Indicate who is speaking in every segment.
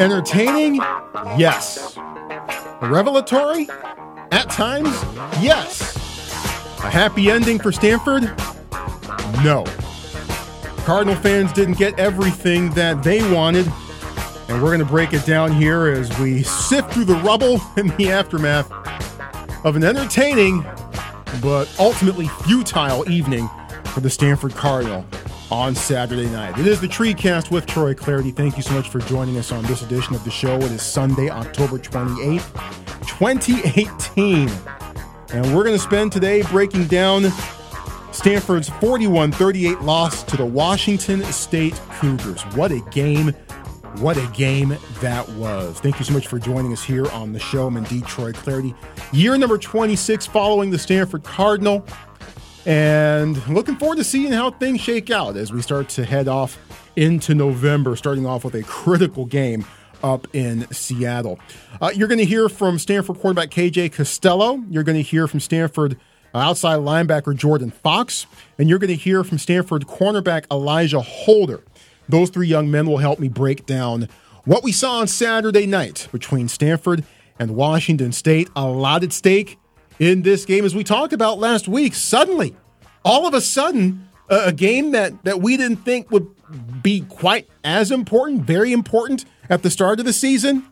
Speaker 1: Entertaining? Yes. Revelatory? At times? Yes. A happy ending for Stanford? No. Cardinal fans didn't get everything that they wanted, and we're going to break it down here as we sift through the rubble in the aftermath of an entertaining but ultimately futile evening for the Stanford Cardinal on Saturday night. It is the Treecast with Troy Clarity. Thank you so much for joining us on this edition of the show. It is Sunday, October 28th, 2018. And we're going to spend today breaking down Stanford's 41 38 loss to the Washington State Cougars. What a game! What a game that was. Thank you so much for joining us here on the show. I'm in Detroit Clarity. Year number 26 following the Stanford Cardinal. And looking forward to seeing how things shake out as we start to head off into November, starting off with a critical game up in Seattle. Uh, you're going to hear from Stanford quarterback KJ Costello. You're going to hear from Stanford outside linebacker Jordan Fox. And you're going to hear from Stanford cornerback Alijah Holder. Those three young men will help me break down what we saw on Saturday night between Stanford and Washington State. A lot at stake in this game, as we talked about last week. Suddenly, all of a sudden, a game that, that we didn't think would be quite as important, very important at the start of the season,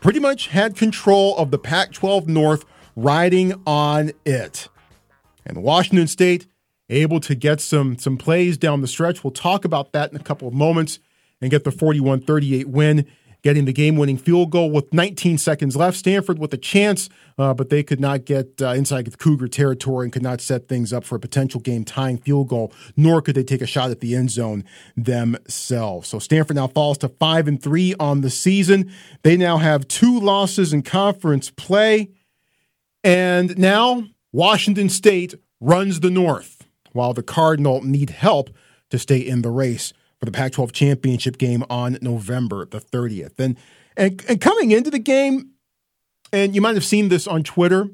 Speaker 1: pretty much had control of the Pac 12 North riding on it. And Washington State able to get some, some plays down the stretch. We'll talk about that in a couple of moments and get the 41 38 win getting the game winning field goal with 19 seconds left. Stanford with a chance, uh, but they could not get uh, inside the Cougar territory and could not set things up for a potential game tying field goal, nor could they take a shot at the end zone themselves. So Stanford now falls to 5 and 3 on the season. They now have two losses in conference play. And now Washington State runs the North, while the Cardinal need help to stay in the race for the Pac 12 championship game on November the 30th. And, and, and coming into the game, and you might have seen this on Twitter.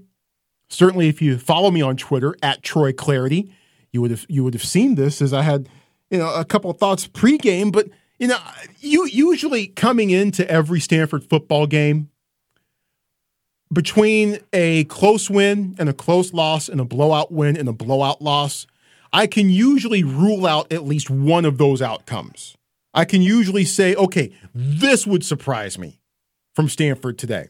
Speaker 1: Certainly, if you follow me on Twitter at Troy Clarity, you would have you would have seen this as I had you know a couple of thoughts pregame. But you know, you usually coming into every Stanford football game between a close win and a close loss and a blowout win and a blowout loss, I can usually rule out at least one of those outcomes. I can usually say, okay, this would surprise me from Stanford today.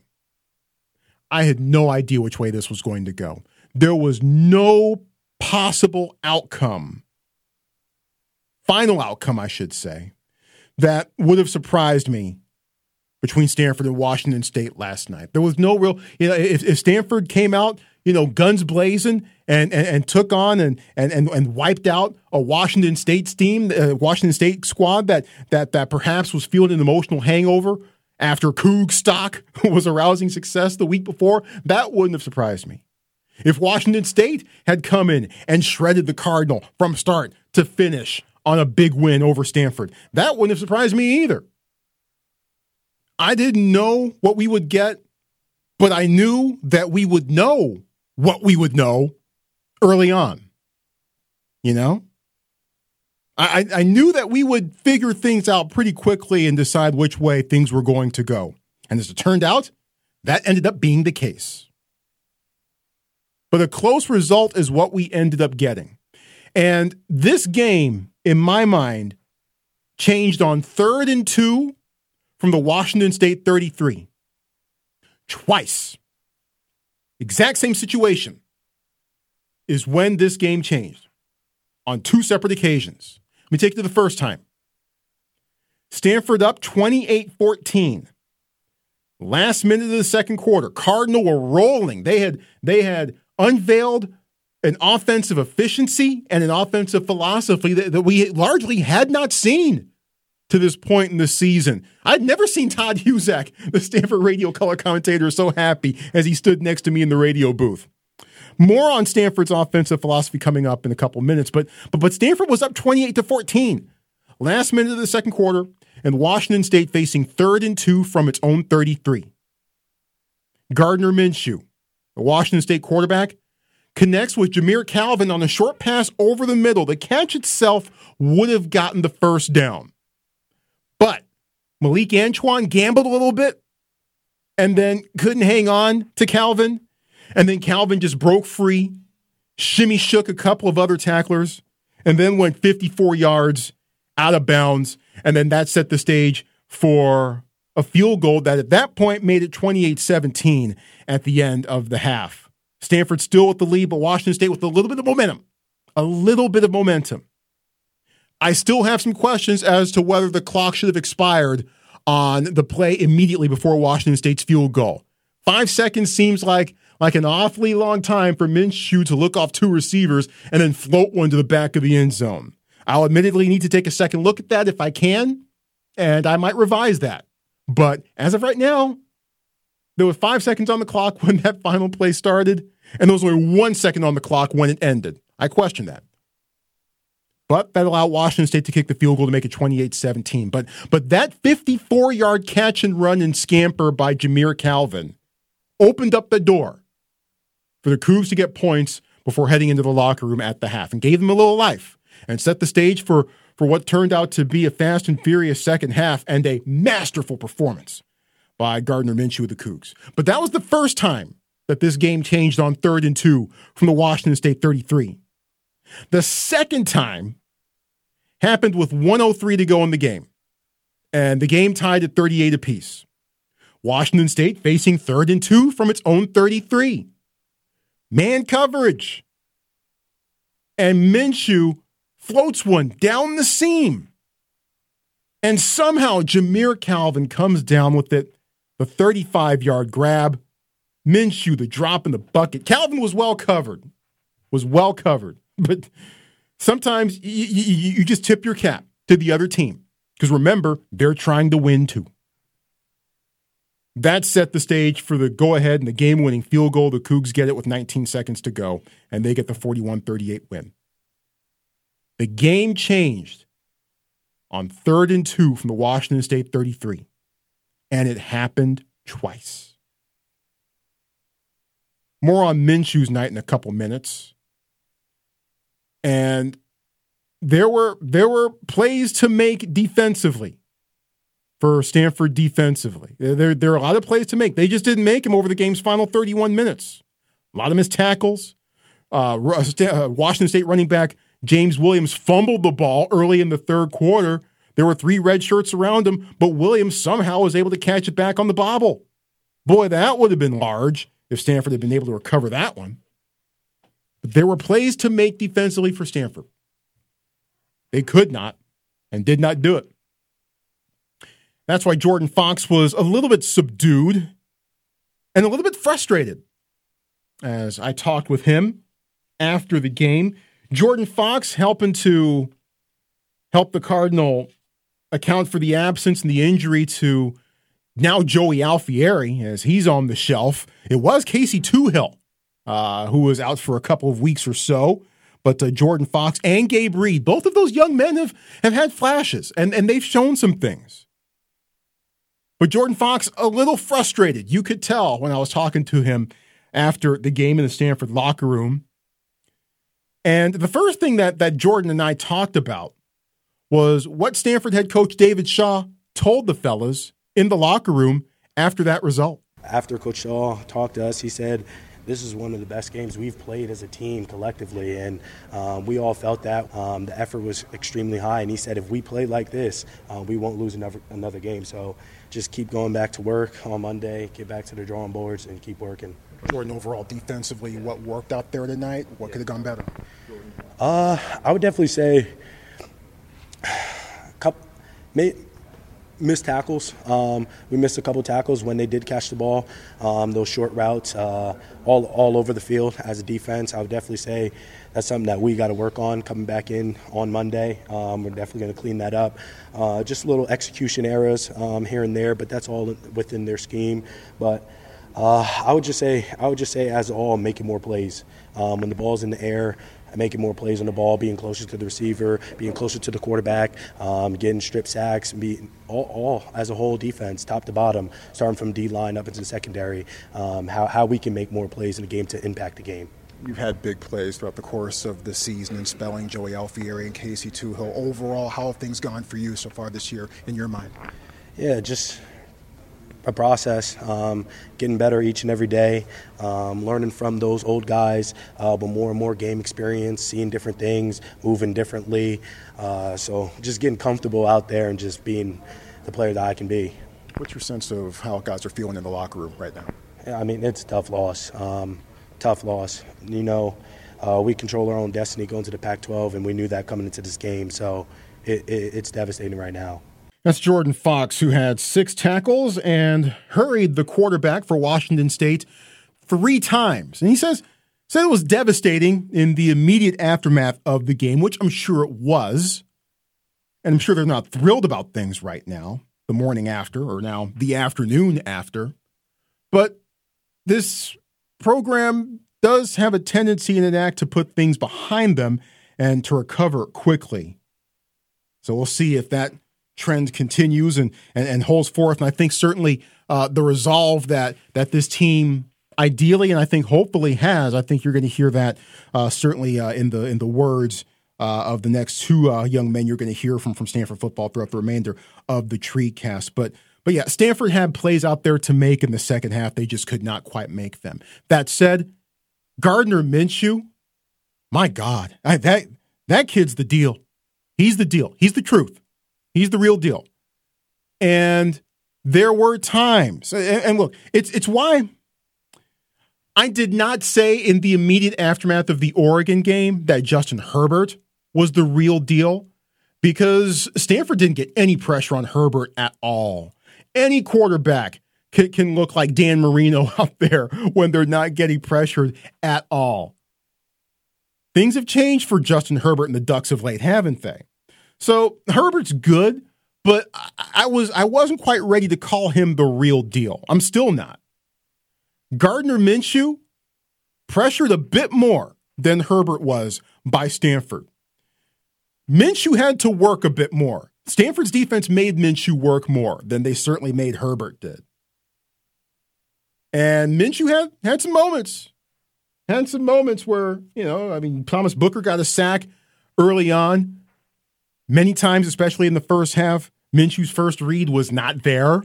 Speaker 1: I had no idea which way this was going to go. There was no possible outcome, final outcome, I should say, that would have surprised me between Stanford and Washington State last night. There was no real, you know, if, if Stanford came out you know, guns blazing and, and, and took on and, and, and, and wiped out a Washington State team, uh, Washington State squad that, that, that perhaps was feeling an emotional hangover after Coug stock was a rousing success the week before, that wouldn't have surprised me. If Washington State had come in and shredded the Cardinal from start to finish on a big win over Stanford, that wouldn't have surprised me either. I didn't know what we would get, but I knew that we would know what we would know early on. You know? I, I knew that we would figure things out pretty quickly and decide which way things were going to go. And as it turned out, that ended up being the case. But a close result is what we ended up getting. And this game, in my mind, changed on third and two from the Washington State 33. Twice exact same situation is when this game changed on two separate occasions. Let me take you to the first time. Stanford up 28 14. Last minute of the second quarter, Cardinal were rolling. They had they had unveiled an offensive efficiency and an offensive philosophy that, that we largely had not seen to this point in the season. I'd never seen Todd Husak, the Stanford radio color commentator, so happy as he stood next to me in the radio booth. More on Stanford's offensive philosophy coming up in a couple minutes, but but but Stanford was up 28 to 14. Last minute of the second quarter, and Washington State facing third and two from its own 33. Gardner Minshew, the Washington State quarterback, connects with Jamire Calvin on a short pass over the middle. The catch itself would have gotten the first down. But Malik Antoine gambled a little bit and then couldn't hang on to Calvin. And then Calvin just broke free, shimmy shook a couple of other tacklers, and then went 54 yards out of bounds. And then that set the stage for a field goal that at that point made it 28 17 at the end of the half. Stanford still with the lead, but Washington State with a little bit of momentum. A little bit of momentum. I still have some questions as to whether the clock should have expired on the play immediately before Washington State's field goal. Five seconds seems like like an awfully long time for Minshew to look off two receivers and then float one to the back of the end zone. I'll admittedly need to take a second look at that if I can, and I might revise that. But as of right now, there was five seconds on the clock when that final play started, and there was only one second on the clock when it ended. I question that. But that allowed Washington State to kick the field goal to make it 28 17. But, but that 54 yard catch and run and scamper by Jamire Calvin opened up the door for the Cougs to get points before heading into the locker room at the half and gave them a little life and set the stage for, for what turned out to be a fast and furious second half and a masterful performance by Gardner Minshew of the Cougs. But that was the first time that this game changed on third and two from the Washington State 33. The second time happened with 103 to go in the game, and the game tied at 38 apiece. Washington State facing third and two from its own 33. Man coverage. And Minshew floats one down the seam. And somehow Jamire Calvin comes down with it, the 35 yard grab. Minshew, the drop in the bucket. Calvin was well covered, was well covered. But sometimes you, you, you just tip your cap to the other team because remember, they're trying to win too. That set the stage for the go ahead and the game winning field goal. The Cougs get it with 19 seconds to go, and they get the 41 38 win. The game changed on third and two from the Washington State 33, and it happened twice. More on Minshew's night in a couple minutes. And there were there were plays to make defensively for Stanford defensively. There, there are a lot of plays to make. They just didn't make them over the game's final 31 minutes. A lot of missed tackles. Uh, uh, Washington State running back James Williams fumbled the ball early in the third quarter. There were three red shirts around him, but Williams somehow was able to catch it back on the bobble. Boy, that would have been large if Stanford had been able to recover that one. But there were plays to make defensively for Stanford. They could not and did not do it. That's why Jordan Fox was a little bit subdued and a little bit frustrated as I talked with him after the game. Jordan Fox helping to help the Cardinal account for the absence and the injury to now Joey Alfieri as he's on the shelf. It was Casey Toohill uh, who was out for a couple of weeks or so. But uh, Jordan Fox and Gabe Reed, both of those young men have, have had flashes and, and they've shown some things. But Jordan Fox, a little frustrated. You could tell when I was talking to him after the game in the Stanford locker room. And the first thing that, that Jordan and I talked about was what Stanford head coach David Shaw told the fellas in the locker room after that result.
Speaker 2: After Coach Shaw talked to us, he said, this is one of the best games we've played as a team collectively, and um, we all felt that. Um, the effort was extremely high, and he said if we play like this, uh, we won't lose another, another game. So just keep going back to work on Monday, get back to the drawing boards, and keep working.
Speaker 3: Jordan, overall defensively, what worked out there tonight? What could have gone better?
Speaker 2: Uh, I would definitely say, a couple, may, missed tackles. Um, we missed a couple tackles when they did catch the ball. Um, those short routes, uh, all all over the field as a defense. I would definitely say that's something that we got to work on coming back in on Monday. Um, we're definitely going to clean that up. Uh, just little execution errors um, here and there, but that's all within their scheme. But uh, I would just say, I would just say, as all, making more plays um, when the ball's in the air making more plays on the ball, being closer to the receiver, being closer to the quarterback, um, getting strip sacks, being all, all, as a whole defense, top to bottom, starting from D line up into the secondary, um, how, how we can make more plays in the game to impact the game.
Speaker 3: You've had big plays throughout the course of the season in spelling Joey Alfieri and Casey Toohill. Overall, how have things gone for you so far this year in your mind?
Speaker 2: Yeah, just a process, um, getting better each and every day, um, learning from those old guys, uh, but more and more game experience, seeing different things, moving differently. Uh, so just getting comfortable out there and just being the player that I can be.
Speaker 3: What's your sense of how guys are feeling in the locker room right now?
Speaker 2: Yeah, I mean, it's a tough loss. Um, tough loss. You know, uh, we control our own destiny going to the Pac 12, and we knew that coming into this game. So it, it, it's devastating right now.
Speaker 1: That's Jordan Fox, who had six tackles and hurried the quarterback for Washington State three times. And he says, said it was devastating in the immediate aftermath of the game, which I'm sure it was. And I'm sure they're not thrilled about things right now, the morning after, or now the afternoon after. But this program does have a tendency in an act to put things behind them and to recover quickly. So we'll see if that trend continues and, and, and holds forth. And I think certainly uh, the resolve that that this team ideally and I think hopefully has. I think you're going to hear that uh, certainly uh, in the in the words uh, of the next two uh, young men you're going to hear from from Stanford football throughout the remainder of the tree cast. But but yeah, Stanford had plays out there to make in the second half. They just could not quite make them. That said, Gardner Minshew, my God, I, that that kid's the deal. He's the deal. He's the truth. He's the real deal. And there were times, and look, it's it's why I did not say in the immediate aftermath of the Oregon game that Justin Herbert was the real deal because Stanford didn't get any pressure on Herbert at all. Any quarterback can, can look like Dan Marino out there when they're not getting pressured at all. Things have changed for Justin Herbert and the Ducks of late, haven't they? So Herbert's good, but I was I wasn't quite ready to call him the real deal. I'm still not. Gardner Minshew pressured a bit more than Herbert was by Stanford. Minshew had to work a bit more. Stanford's defense made Minshew work more than they certainly made Herbert did. And Minshew had had some moments. Had some moments where, you know, I mean, Thomas Booker got a sack early on. Many times, especially in the first half, Minshew's first read was not there.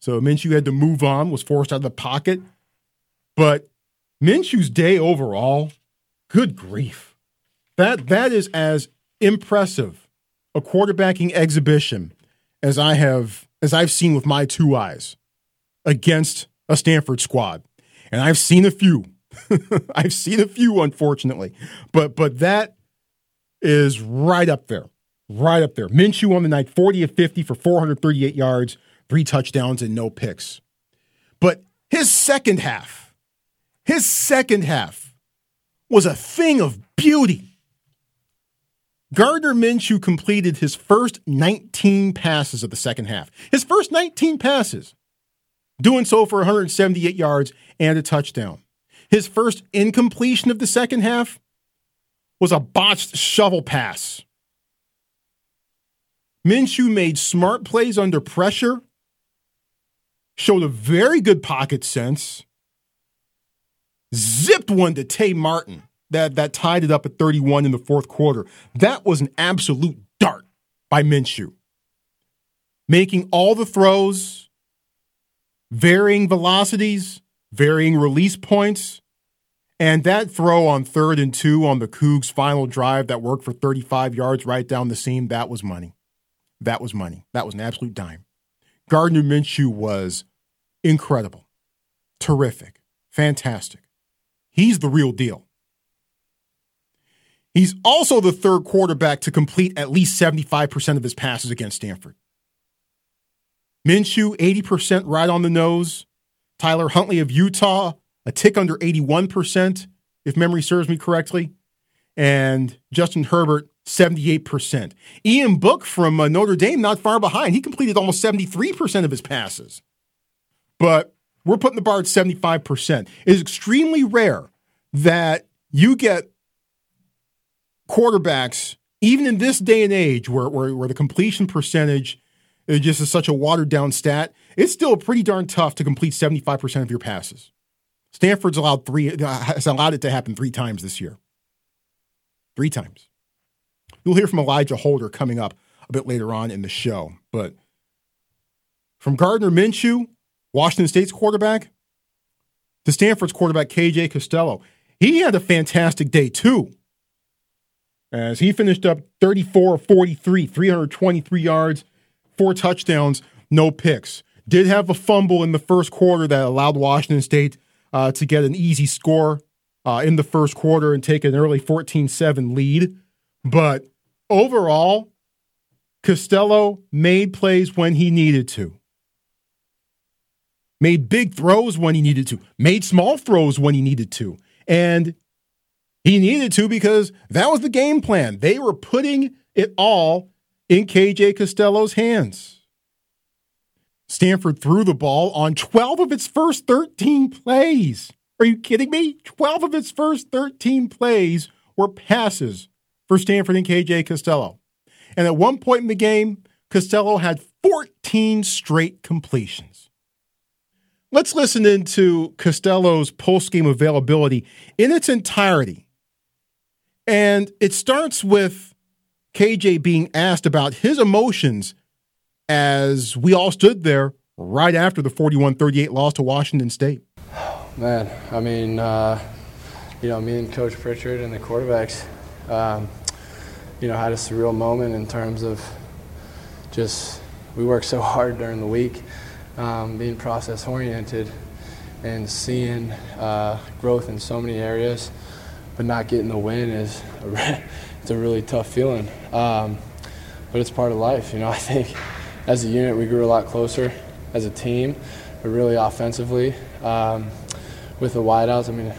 Speaker 1: So Minshew had to move on, was forced out of the pocket. But Minshew's day overall, good grief. That that is as impressive a quarterbacking exhibition as I have as I've seen with my two eyes against a Stanford squad. And I've seen a few. I've seen a few, unfortunately. But but that is right up there. Right up there. Minshew on the night, 40 of 50 for 438 yards, three touchdowns, and no picks. But his second half, his second half was a thing of beauty. Gardner Minshew completed his first 19 passes of the second half. His first 19 passes, doing so for 178 yards and a touchdown. His first incompletion of the second half, was a botched shovel pass. Minshew made smart plays under pressure, showed a very good pocket sense, zipped one to Tay Martin that, that tied it up at 31 in the fourth quarter. That was an absolute dart by Minshew. Making all the throws, varying velocities, varying release points, and that throw on third and two on the Cougs' final drive that worked for 35 yards right down the seam, that was money. That was money. That was an absolute dime. Gardner Minshew was incredible, terrific, fantastic. He's the real deal. He's also the third quarterback to complete at least 75% of his passes against Stanford. Minshew, 80% right on the nose. Tyler Huntley of Utah, a tick under 81%, if memory serves me correctly. And Justin Herbert, 78%. Ian Book from uh, Notre Dame, not far behind. He completed almost 73% of his passes. But we're putting the bar at 75%. It is extremely rare that you get quarterbacks, even in this day and age where, where, where the completion percentage is just is such a watered down stat, it's still pretty darn tough to complete 75% of your passes. Stanford's allowed three uh, has allowed it to happen three times this year. Three times. You'll hear from Alijah Holder coming up a bit later on in the show, but from Gardner Minshew, Washington State's quarterback, to Stanford's quarterback, KJ Costello. He had a fantastic day, too, as he finished up 34 43, 323 yards, four touchdowns, no picks. Did have a fumble in the first quarter that allowed Washington State uh, to get an easy score uh, in the first quarter and take an early 14 7 lead. But overall, Costello made plays when he needed to, made big throws when he needed to, made small throws when he needed to. And he needed to because that was the game plan. They were putting it all in KJ Costello's hands. Stanford threw the ball on 12 of its first 13 plays. Are you kidding me? 12 of its first 13 plays were passes for Stanford and KJ Costello. And at one point in the game, Costello had 14 straight completions. Let's listen into Costello's post-game availability in its entirety. And it starts with KJ being asked about his emotions as we all stood there right after the 41 38 loss to Washington State?
Speaker 4: Man, I mean, uh, you know, me and Coach Pritchard and the quarterbacks, um, you know, had a surreal moment in terms of just we worked so hard during the week, um, being process oriented and seeing uh, growth in so many areas, but not getting the win is a, it's a really tough feeling. Um, but it's part of life, you know. I think as a unit, we grew a lot closer as a team, but really offensively. Um, with the wideouts, I mean,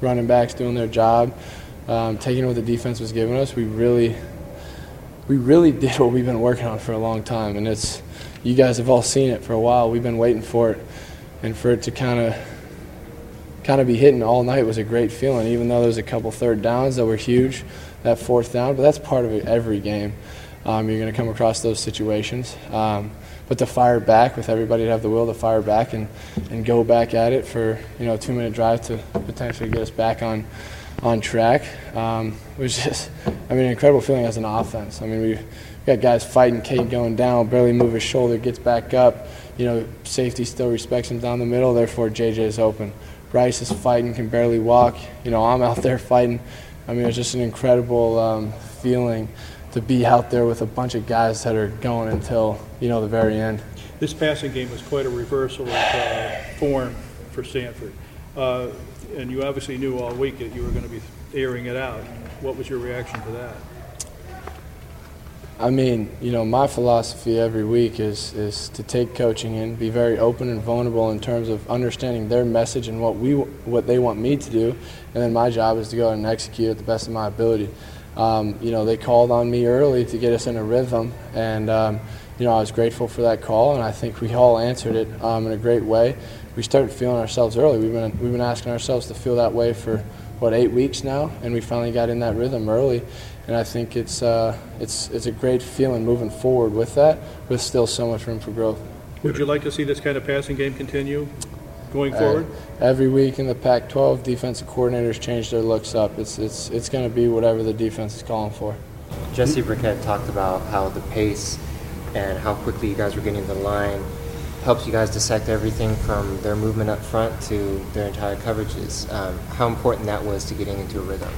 Speaker 4: running backs doing their job, um, taking what the defense was giving us, we really, we really did what we've been working on for a long time, and it's, you guys have all seen it for a while. We've been waiting for it, and for it to kind of, kind of be hitting all night was a great feeling. Even though there's a couple third downs that were huge, that fourth down, but that's part of every game. Um, you're going to come across those situations. Um, but to fire back with everybody to have the will to fire back and, and go back at it for you know a two minute drive to potentially get us back on on track um, was just I mean an incredible feeling as an offense. I mean we got guys fighting, Kate going down, barely move his shoulder, gets back up. You know safety still respects him down the middle, therefore JJ is open. Bryce is fighting, can barely walk. You know I'm out there fighting. I mean it's just an incredible um, feeling to be out there with a bunch of guys that are going until you know the very end.
Speaker 5: This passing game was quite a reversal of uh, form for Stanford, uh, and you obviously knew all week that you were going to be airing it out. What was your reaction to that?
Speaker 4: I mean, you know, my philosophy every week is is to take coaching in, be very open and vulnerable in terms of understanding their message and what we what they want me to do, and then my job is to go and execute at the best of my ability um, you know, they called on me early to get us in a rhythm, and um, you know, I was grateful for that call, and I think we all answered it um, in a great way. We started feeling ourselves early. We've been we've been asking ourselves to feel that way for what eight weeks now, and we finally got in that rhythm early. And I think it's uh, it's it's a great feeling moving forward with that, with still so much room for growth.
Speaker 5: Would you like to see this kind of passing game continue? Going forward?
Speaker 4: Uh, every week in the Pac-12, defensive coordinators change their looks up. It's it's it's going to be whatever the defense is calling for.
Speaker 6: Jesse Burkett talked about how the pace and how quickly you guys were getting the line helps you guys dissect everything from their movement up front to their entire coverages. Um, how important that was to getting into a rhythm?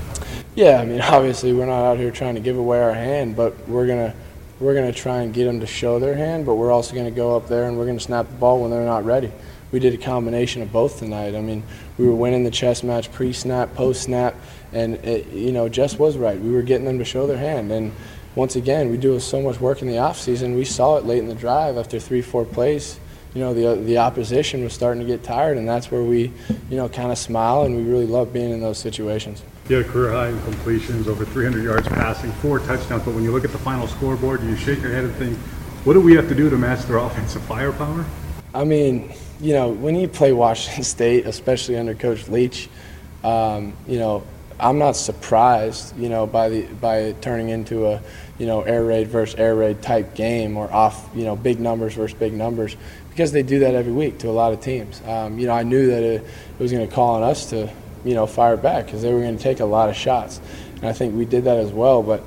Speaker 4: Yeah, I mean, obviously we're not out here trying to give away our hand, but we're gonna we're gonna try and get them to show their hand, but we're also gonna go up there and we're gonna snap the ball when they're not ready we did a combination of both tonight. I mean, we were winning the chess match pre-snap, post-snap, and it, you know, Jess was right. We were getting them to show their hand, and once again, we do so much work in the off season. We saw it late in the drive after three, four plays. You know, the the opposition was starting to get tired, and that's where we, you know, kind of smile, and we really love being in those situations.
Speaker 7: You had a career high in completions, over 300 yards passing, four touchdowns. But when you look at the final scoreboard, you shake your head and think, what do we have to do to match their offensive firepower?
Speaker 4: I mean, you know, when you play Washington State, especially under Coach Leach, um, you know, I'm not surprised, you know, by the by turning into a, you know, air raid versus air raid type game or off, you know, big numbers versus big numbers because they do that every week to a lot of teams. Um, you know, I knew that it, it was going to call on us to, you know, fire back because they were going to take a lot of shots, and I think we did that as well. But,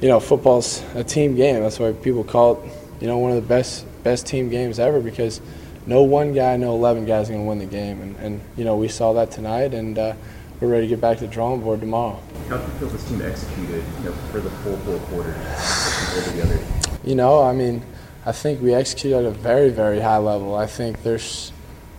Speaker 4: you know, football's a team game. That's why people call it you know, one of the best best team games ever because no one guy, no 11 guys going to win the game. And, and, you know, we saw that tonight, and uh, we're ready to get back to the drawing board tomorrow.
Speaker 8: How do you feel this team executed you know, for the full four quarters compared to the other?
Speaker 4: You know, I mean, I think we executed at a very, very high level. I think there's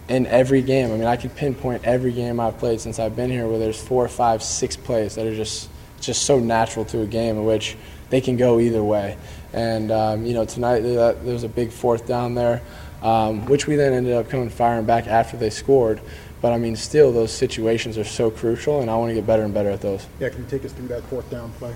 Speaker 4: in every game. I mean, I could pinpoint every game I've played since I've been here where there's four, five, six plays that are just just so natural to a game in which they can go either way. And um, you know, tonight there was a big fourth down there, um, which we then ended up coming firing back after they scored. But I mean, still, those situations are so crucial, and I want to get better and better at those.
Speaker 3: Yeah, can you take us through that fourth down play?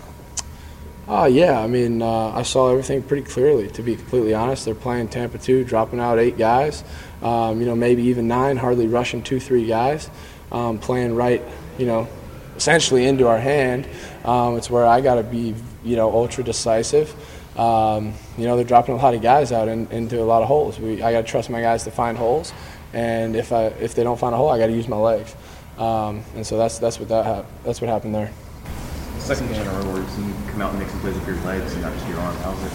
Speaker 4: Uh, yeah, I mean, uh, I saw everything pretty clearly, to be completely honest. They're playing Tampa 2, dropping out eight guys, um, you know, maybe even nine, hardly rushing two, three guys, um, playing right, you know, essentially into our hand. Um, it's where I got to be, you know, ultra decisive. Um, you know, they're dropping a lot of guys out in, into a lot of holes. We, I got to trust my guys to find holes, and if I if they don't find a hole, I got to use my legs. Um, and so that's that's what that hap- that's what happened there
Speaker 8: second game in a row where you come out and make some plays with your legs and not just your arm. How's it,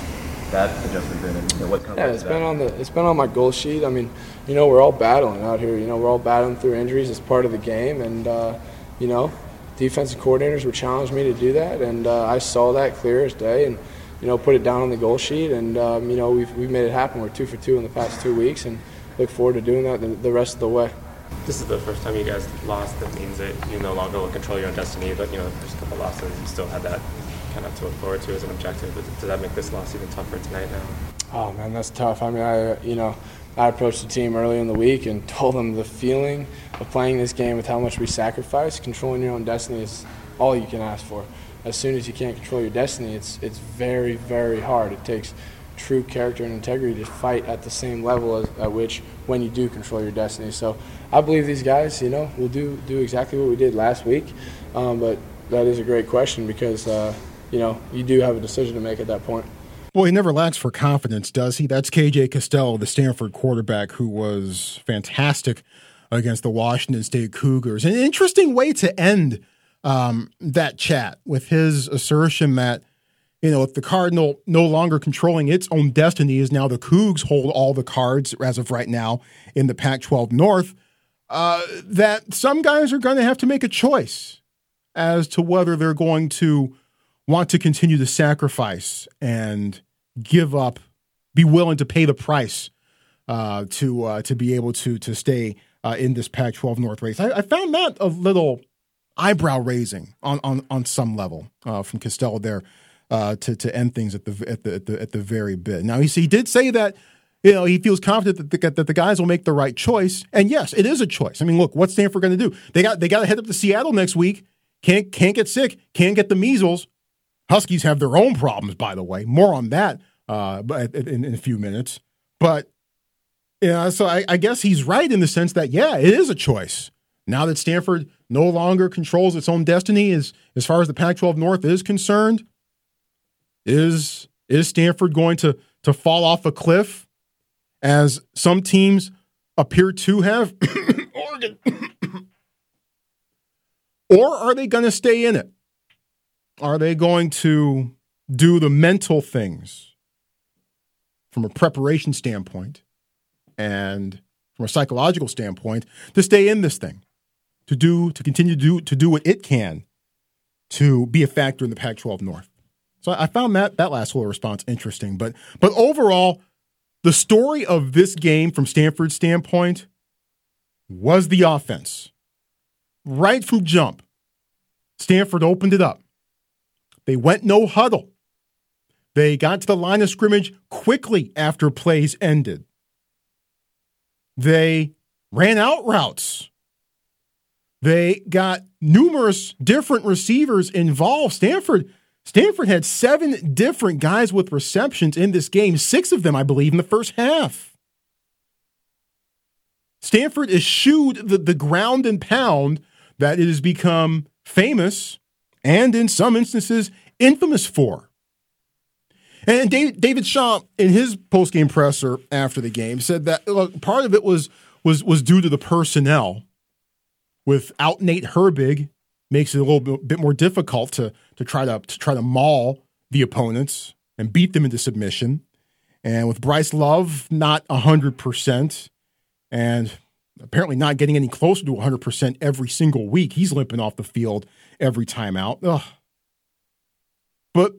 Speaker 8: that adjustment been? And, you know, what kind
Speaker 4: yeah,
Speaker 8: of
Speaker 4: it's been on the it's been on my goal sheet. I mean, you know, we're all battling out here. You know, we're all battling through injuries. It's part of the game, and uh, you know, defensive coordinators would challenge me to do that, and uh, I saw that clear as day, and you know, put it down on the goal sheet, and um, you know, we've we've made it happen. We're two for two in the past two weeks, and look forward to doing that the, the rest of the way
Speaker 9: this is the first time you guys lost. That means that you no longer will control your own destiny. But you know, the first couple losses, you still had that kind of to look forward to as an objective. But Does that make this loss even tougher tonight now?
Speaker 4: Oh man, that's tough. I mean, I you know, I approached the team early in the week and told them the feeling of playing this game with how much we sacrifice. Controlling your own destiny is all you can ask for. As soon as you can't control your destiny, it's it's very very hard. It takes true character and integrity to fight at the same level as, at which when you do control your destiny. So I believe these guys, you know, will do do exactly what we did last week. Um, but that is a great question because uh, you know you do have a decision to make at that point.
Speaker 1: Well, he never lacks for confidence, does he? That's KJ Costello, the Stanford quarterback, who was fantastic against the Washington State Cougars. An interesting way to end um, that chat with his assertion that you know, if the Cardinal no longer controlling its own destiny is now the Cougs hold all the cards as of right now in the Pac 12 North, uh, that some guys are going to have to make a choice as to whether they're going to want to continue to sacrifice and give up, be willing to pay the price uh, to uh, to be able to to stay uh, in this Pac-12 North race. I, I, found that a little eyebrow raising on on on some level uh, from Costello there uh, to to end things at the at the at the, at the very bit. Now he he did say that you know he feels confident that the, that the guys will make the right choice, and yes, it is a choice. I mean, look, what's Stanford going to do? They got they got to head up to Seattle next week. Can't can't get sick. Can't get the measles. Huskies have their own problems, by the way. More on that uh, in, in a few minutes. But yeah, so I, I guess he's right in the sense that yeah, it is a choice. Now that Stanford no longer controls its own destiny as as far as the Pac-12 North is concerned, is is Stanford going to to fall off a cliff as some teams appear to have Oregon? or are they going to stay in it? Are they going to do the mental things from a preparation standpoint and from a psychological standpoint to stay in this thing, to do to continue to do to do what it can to be a factor in the Pac-12 North? So I found that that last little response interesting. But but overall, the story of this game from Stanford's standpoint was the offense. Right from jump, Stanford opened it up. They went no huddle. They got to the line of scrimmage quickly after plays ended. They ran out routes. They got numerous different receivers involved. Stanford Stanford had seven different guys with receptions in this game, six of them, I believe, in the first half. Stanford eschewed the, the ground and pound that it has become famous and, in some instances, infamous for. And David, Shaw, in his postgame presser after the game, said that look, part of it was was was due to the personnel. Without Nate Herbig, makes it a little bit more difficult to to try to to try to maul the opponents and beat them into submission. And with Bryce Love not 100%, and apparently not getting any closer to 100% every single week, he's limping off the field every time out. Ugh. But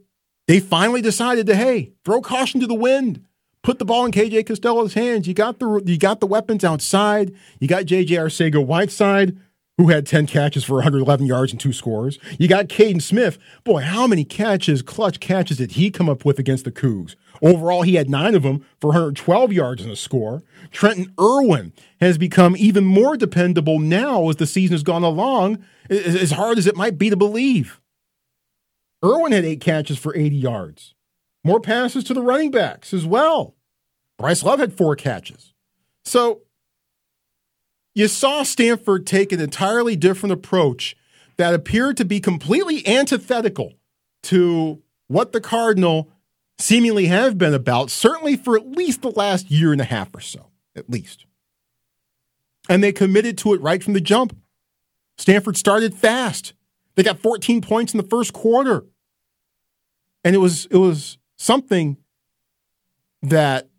Speaker 1: they finally decided to, hey, throw caution to the wind. Put the ball in KJ Costello's hands. You got the you got the weapons outside. You got JJ Arcega Whiteside, who had 10 catches for 111 yards and two scores. You got Kaden Smith. Boy, how many catches, clutch catches did he come up with against the Cougs? Overall, he had nine of them for 112 yards and a score. Trenton Irwin has become even more dependable now as the season has gone along, as hard as it might be to believe. Irwin had eight catches for 80 yards. More passes to the running backs as well. Bryce Love had four catches. So you saw Stanford take an entirely different approach that appeared to be completely antithetical to what the Cardinal seemingly have been about, certainly for at least the last year and a half or so, at least. And they committed to it right from the jump. Stanford started fast. They got 14 points in the first quarter. And it was it was something that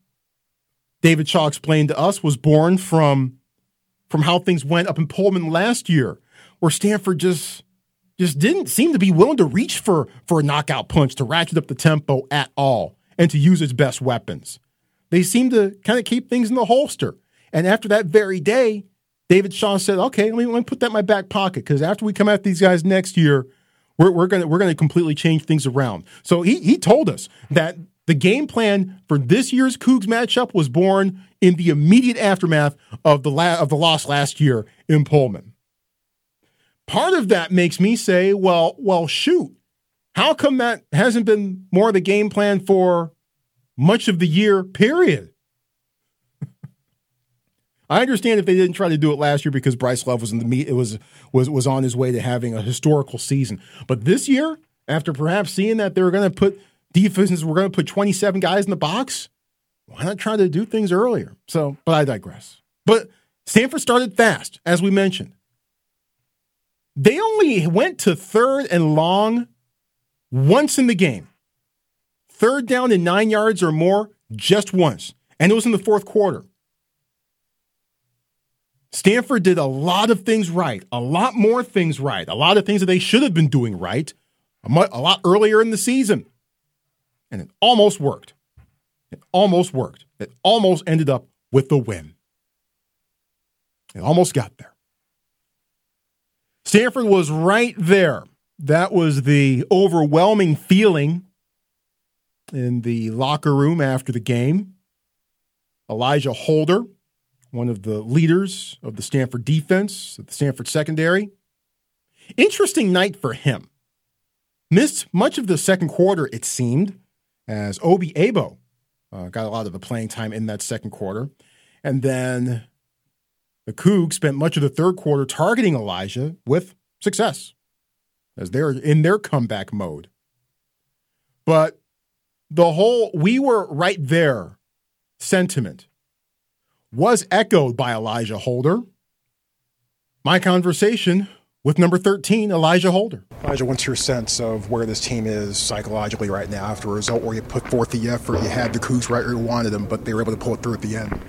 Speaker 1: David Shaw explained to us was born from from how things went up in Pullman last year, where Stanford just just didn't seem to be willing to reach for for a knockout punch to ratchet up the tempo at all and to use its best weapons. They seemed to kind of keep things in the holster. And after that very day, David Shaw said, "Okay, let me, let me put that in my back pocket because after we come at these guys next year, we're, we're gonna we're gonna completely change things around." So he he told us that the game plan for this year's Cougs matchup was born in the immediate aftermath of the la- of the loss last year in Pullman. Part of that makes me say, well, well, shoot, how come that hasn't been more of the game plan for much of the year? Period. I understand if they didn't try to do it last year because Bryce Love was in the meet, it was was was on his way to having a historical season. But this year, after perhaps seeing that they were going to put defenses, we're going to put 27 guys in the box. Why not try to do things earlier? So, but I digress. But Stanford started fast, as we mentioned. They only went to third and long once in the game. Third down and nine yards or more just once. And it was in the fourth quarter. Stanford did a lot of things right, a lot more things right, a lot of things that they should have been doing right a, lot earlier in the season. And it almost worked. It almost worked. It almost ended up with the win. It almost got there. Stanford was right there. That was the overwhelming feeling in the locker room after the game. Alijah Holder, one of the leaders of the Stanford defense, the Stanford secondary. Interesting night for him. Missed much of the second quarter, it seemed, as Obi Eboh uh, got a lot of the playing time in that second quarter. And then the Cougs spent much of the third quarter targeting Alijah with success as they're in their comeback mode. But the whole we were right there sentiment was echoed by Alijah Holder. My conversation with number 13, Alijah Holder.
Speaker 3: Alijah, what's your sense of where this team is psychologically right now after a result where you put forth the effort, you had the Cougs right where you wanted them, but they were able to pull it through at the end?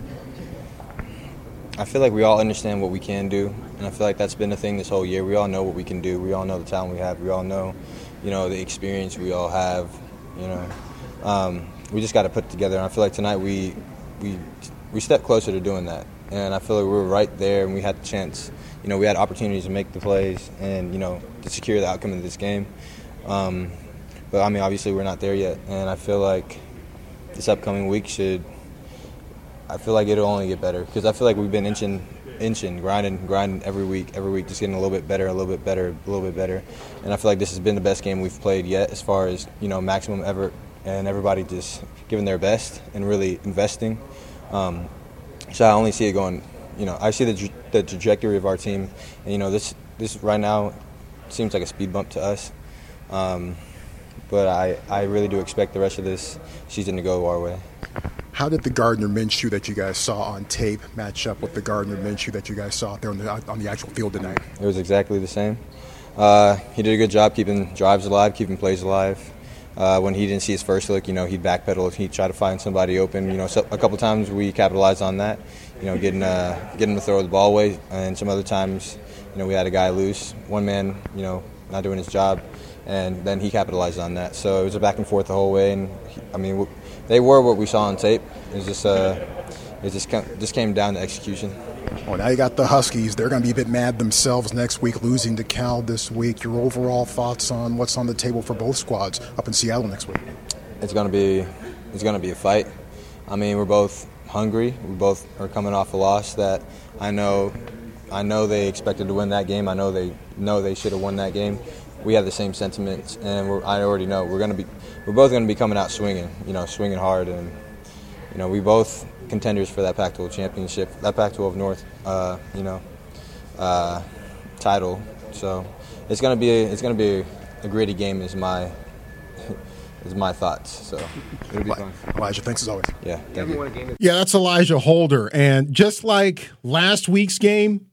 Speaker 10: I feel like we all understand what we can do, and I feel like that's been the thing this whole year. We all know what we can do. We all know the talent we have. We all know, you know, the experience we all have. You know, um, we just got to put it together. And I feel like tonight we we we stepped closer to doing that, and I feel like we were right there, and we had the chance. You know, we had opportunities to make the plays, and you know, to secure the outcome of this game. Um, but I mean, obviously, we're not there yet, and I feel like this upcoming week should I feel like it'll only get better because I feel like we've been inching, inching, grinding, grinding every week, every week, just getting a little bit better, a little bit better, a little bit better. And I feel like this has been the best game we've played yet, as far as you know, maximum ever, and everybody just giving their best and really investing. Um, so I only see it going. You know, I see the, the trajectory of our team, and you know, this this right now seems like a speed bump to us. Um, but I, I really do expect the rest of this season to go our way.
Speaker 3: How did the Gardner Minshew that you guys saw on tape match up with the Gardner Minshew that you guys saw out there on the, on the actual field tonight?
Speaker 10: It was exactly the same. Uh, he did a good job keeping drives alive, keeping plays alive. Uh, when he didn't see his first look, you know, he'd backpedal. He'd try to find somebody open. You know, so a couple times we capitalized on that. You know, getting uh, getting to throw the ball away, and some other times, you know, we had a guy loose, one man, you know, not doing his job, and then he capitalized on that. So it was a back and forth the whole way. And he, I mean, they were what we saw on tape. It was just uh, it just just came down to execution.
Speaker 3: Well, now you got the Huskies. They're going to be a bit mad themselves next week, losing to Cal this week. Your overall thoughts on what's on the table for both squads up in Seattle next week?
Speaker 10: It's going to be it's going to be a fight. I mean, we're both hungry. We both are coming off a loss that I know I know they expected to win that game. I know they know they should have won that game. We have the same sentiments, and I already know we're going to be we're both going to be coming out swinging, you know, swinging hard, and you know we both contenders for that Pac-12 championship, that Pac-12 North, uh, you know, uh, title. So it's gonna be a, it's gonna be a, a gritty game. Is my is my thoughts. So it'll be fun.
Speaker 3: Alijah, thanks as always.
Speaker 10: Yeah, thank you.
Speaker 1: Yeah, that's Alijah Holder, and just like last week's game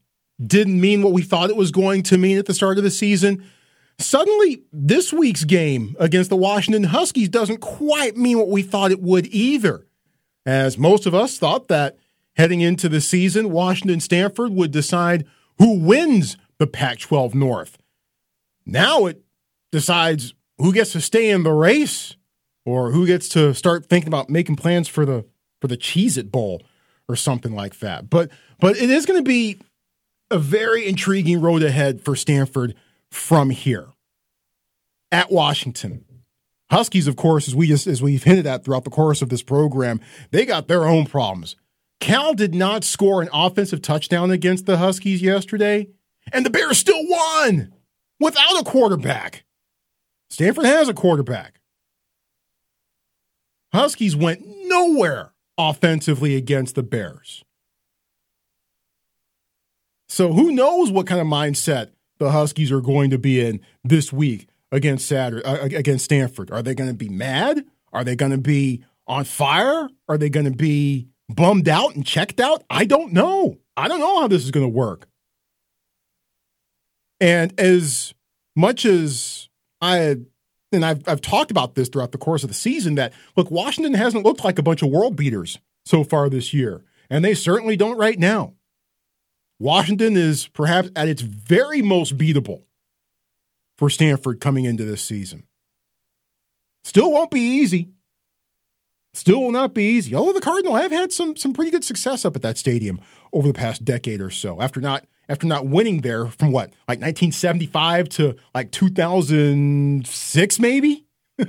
Speaker 1: didn't mean what we thought it was going to mean at the start of the season. Suddenly, this week's game against the Washington Huskies doesn't quite mean what we thought it would either as most of us thought that heading into the season, Washington Stanford would decide who wins the Pac 12 North. Now it decides who gets to stay in the race or who gets to start thinking about making plans for the for the Cheez It Bowl or something like that. But but it is going to be a very intriguing road ahead for Stanford from here at Washington. Huskies, of course, as we just as we've hinted at throughout the course of this program, they got their own problems. Cal did not score an offensive touchdown against the Huskies yesterday, and the Bears still won without a quarterback. Stanford has a quarterback. Huskies went nowhere offensively against the Bears. So who knows what kind of mindset the Huskies are going to be in this week against Saturday uh, against Stanford? Are they going to be mad? Are they going to be on fire? Are they going to be bummed out and checked out? I don't know. I don't know how this is going to work. And as much as I and I've I've talked about this throughout the course of the season that look Washington hasn't looked like a bunch of world beaters so far this year, and they certainly don't right now. Washington is perhaps at its very most beatable for Stanford coming into this season. Still won't be easy. Still will not be easy. Although the Cardinal have had some some pretty good success up at that stadium over the past decade or so. After not after not winning there from what like 1975 to like 2006 maybe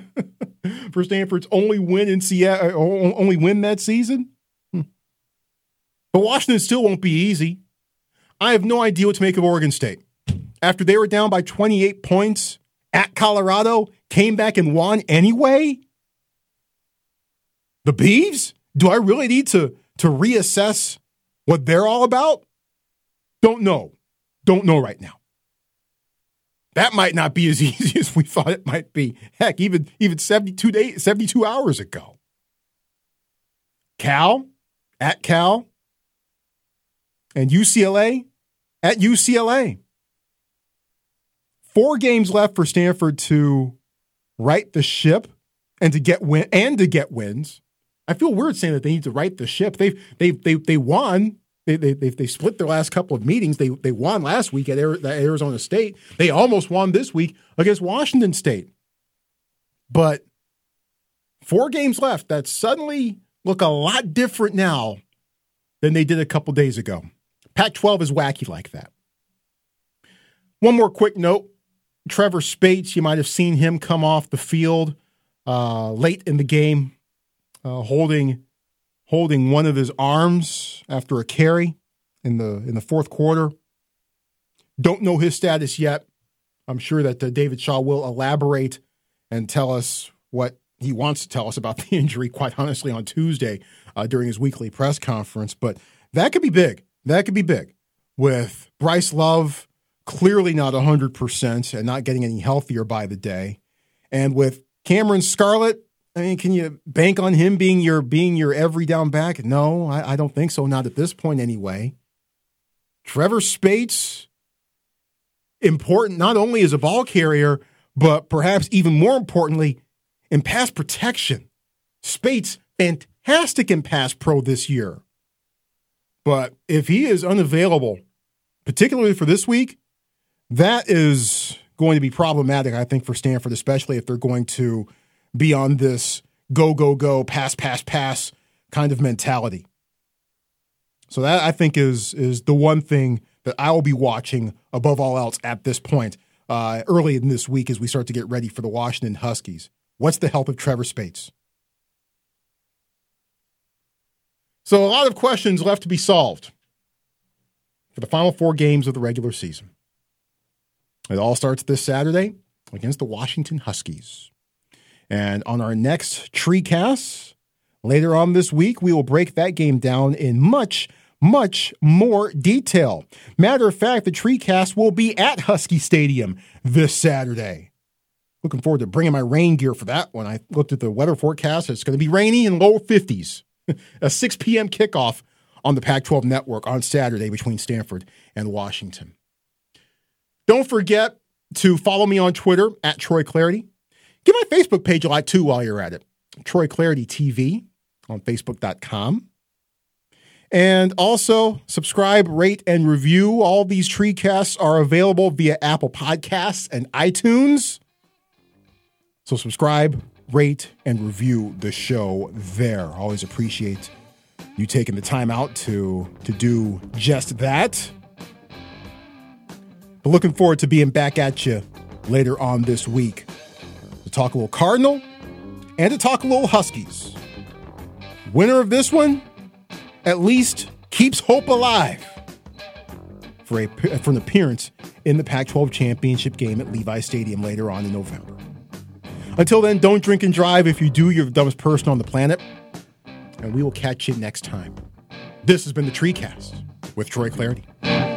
Speaker 1: for Stanford's only win in Seattle, uh, only win that season. Hmm. But Washington still won't be easy. I have no idea what to make of Oregon State after they were down by 28 points at Colorado, came back and won anyway? The Beavs? Do I really need to, to reassess what they're all about? Don't know. Don't know right now. That might not be as easy as we thought it might be. Heck, even, even 72, days, 72 hours ago. Cal, at Cal, and UCLA, at UCLA. Four games left for Stanford to right the ship and to get win and to get wins. I feel weird saying that they need to right the ship. They've they they they won. They they they, they split their last couple of meetings. They they won last week at Arizona State. They almost won this week against Washington State. But four games left that suddenly look a lot different now than they did a couple days ago. Pac 12 is wacky like that. One more quick note Trevor Speights, you might have seen him come off the field uh, late in the game, uh, holding holding one of his arms after a carry in the in the fourth quarter. Don't know his status yet. I'm sure that uh, David Shaw will elaborate and tell us what he wants to tell us about the injury. Quite honestly, on Tuesday uh, during his weekly press conference, but that could be big. That could be big with Bryce Love clearly not 100% and not getting any healthier by the day. And with Cameron Scarlett, I mean, can you bank on him being your being your every down back? No, I, I don't think so. Not at this point, anyway. Trevor Speights, important not only as a ball carrier, but perhaps even more importantly, in pass protection. Speights, fantastic in pass pro this year. But if he is unavailable, particularly for this week, that is going to be problematic, I think, for Stanford, especially if they're going to be on this go, go, go, pass, pass, pass kind of mentality. So that I think is is the one thing that I will be watching above all else at this point, uh, early in this week as we start to get ready for the Washington Huskies. What's the health of Trevor Speights? So a lot of questions left to be solved for the final four games of the regular season. It all starts this Saturday against the Washington Huskies. And on our next TreeCast later on this week, we will break that game down in much, much more detail. Matter of fact, the TreeCast will be at Husky Stadium this Saturday. Looking forward to bringing my rain gear for that one. I looked at the weather forecast. It's going to be rainy in low 50s. A 6 p.m. kickoff on the Pac 12 network on Saturday between Stanford and Washington. Don't forget to follow me on Twitter at Troy Clardy. Give my Facebook page a like too while you're at it. Troy Clardy TV on Facebook.com. And also subscribe, rate, and review. All these TreeCasts are available via Apple Podcasts and iTunes. So subscribe, rate, and review the show there. Always appreciate you taking the time out to, to do just that. But looking forward to being back at you later on this week to talk a little Cardinal and to talk a little Huskies. Winner of this one at least keeps hope alive for, a, for an appearance in the Pac 12 championship game at Levi Stadium later on in November. Until then, don't drink and drive. If you do, you're the dumbest person on the planet. And we will catch you next time. This has been the TreeCast with Troy Clardy.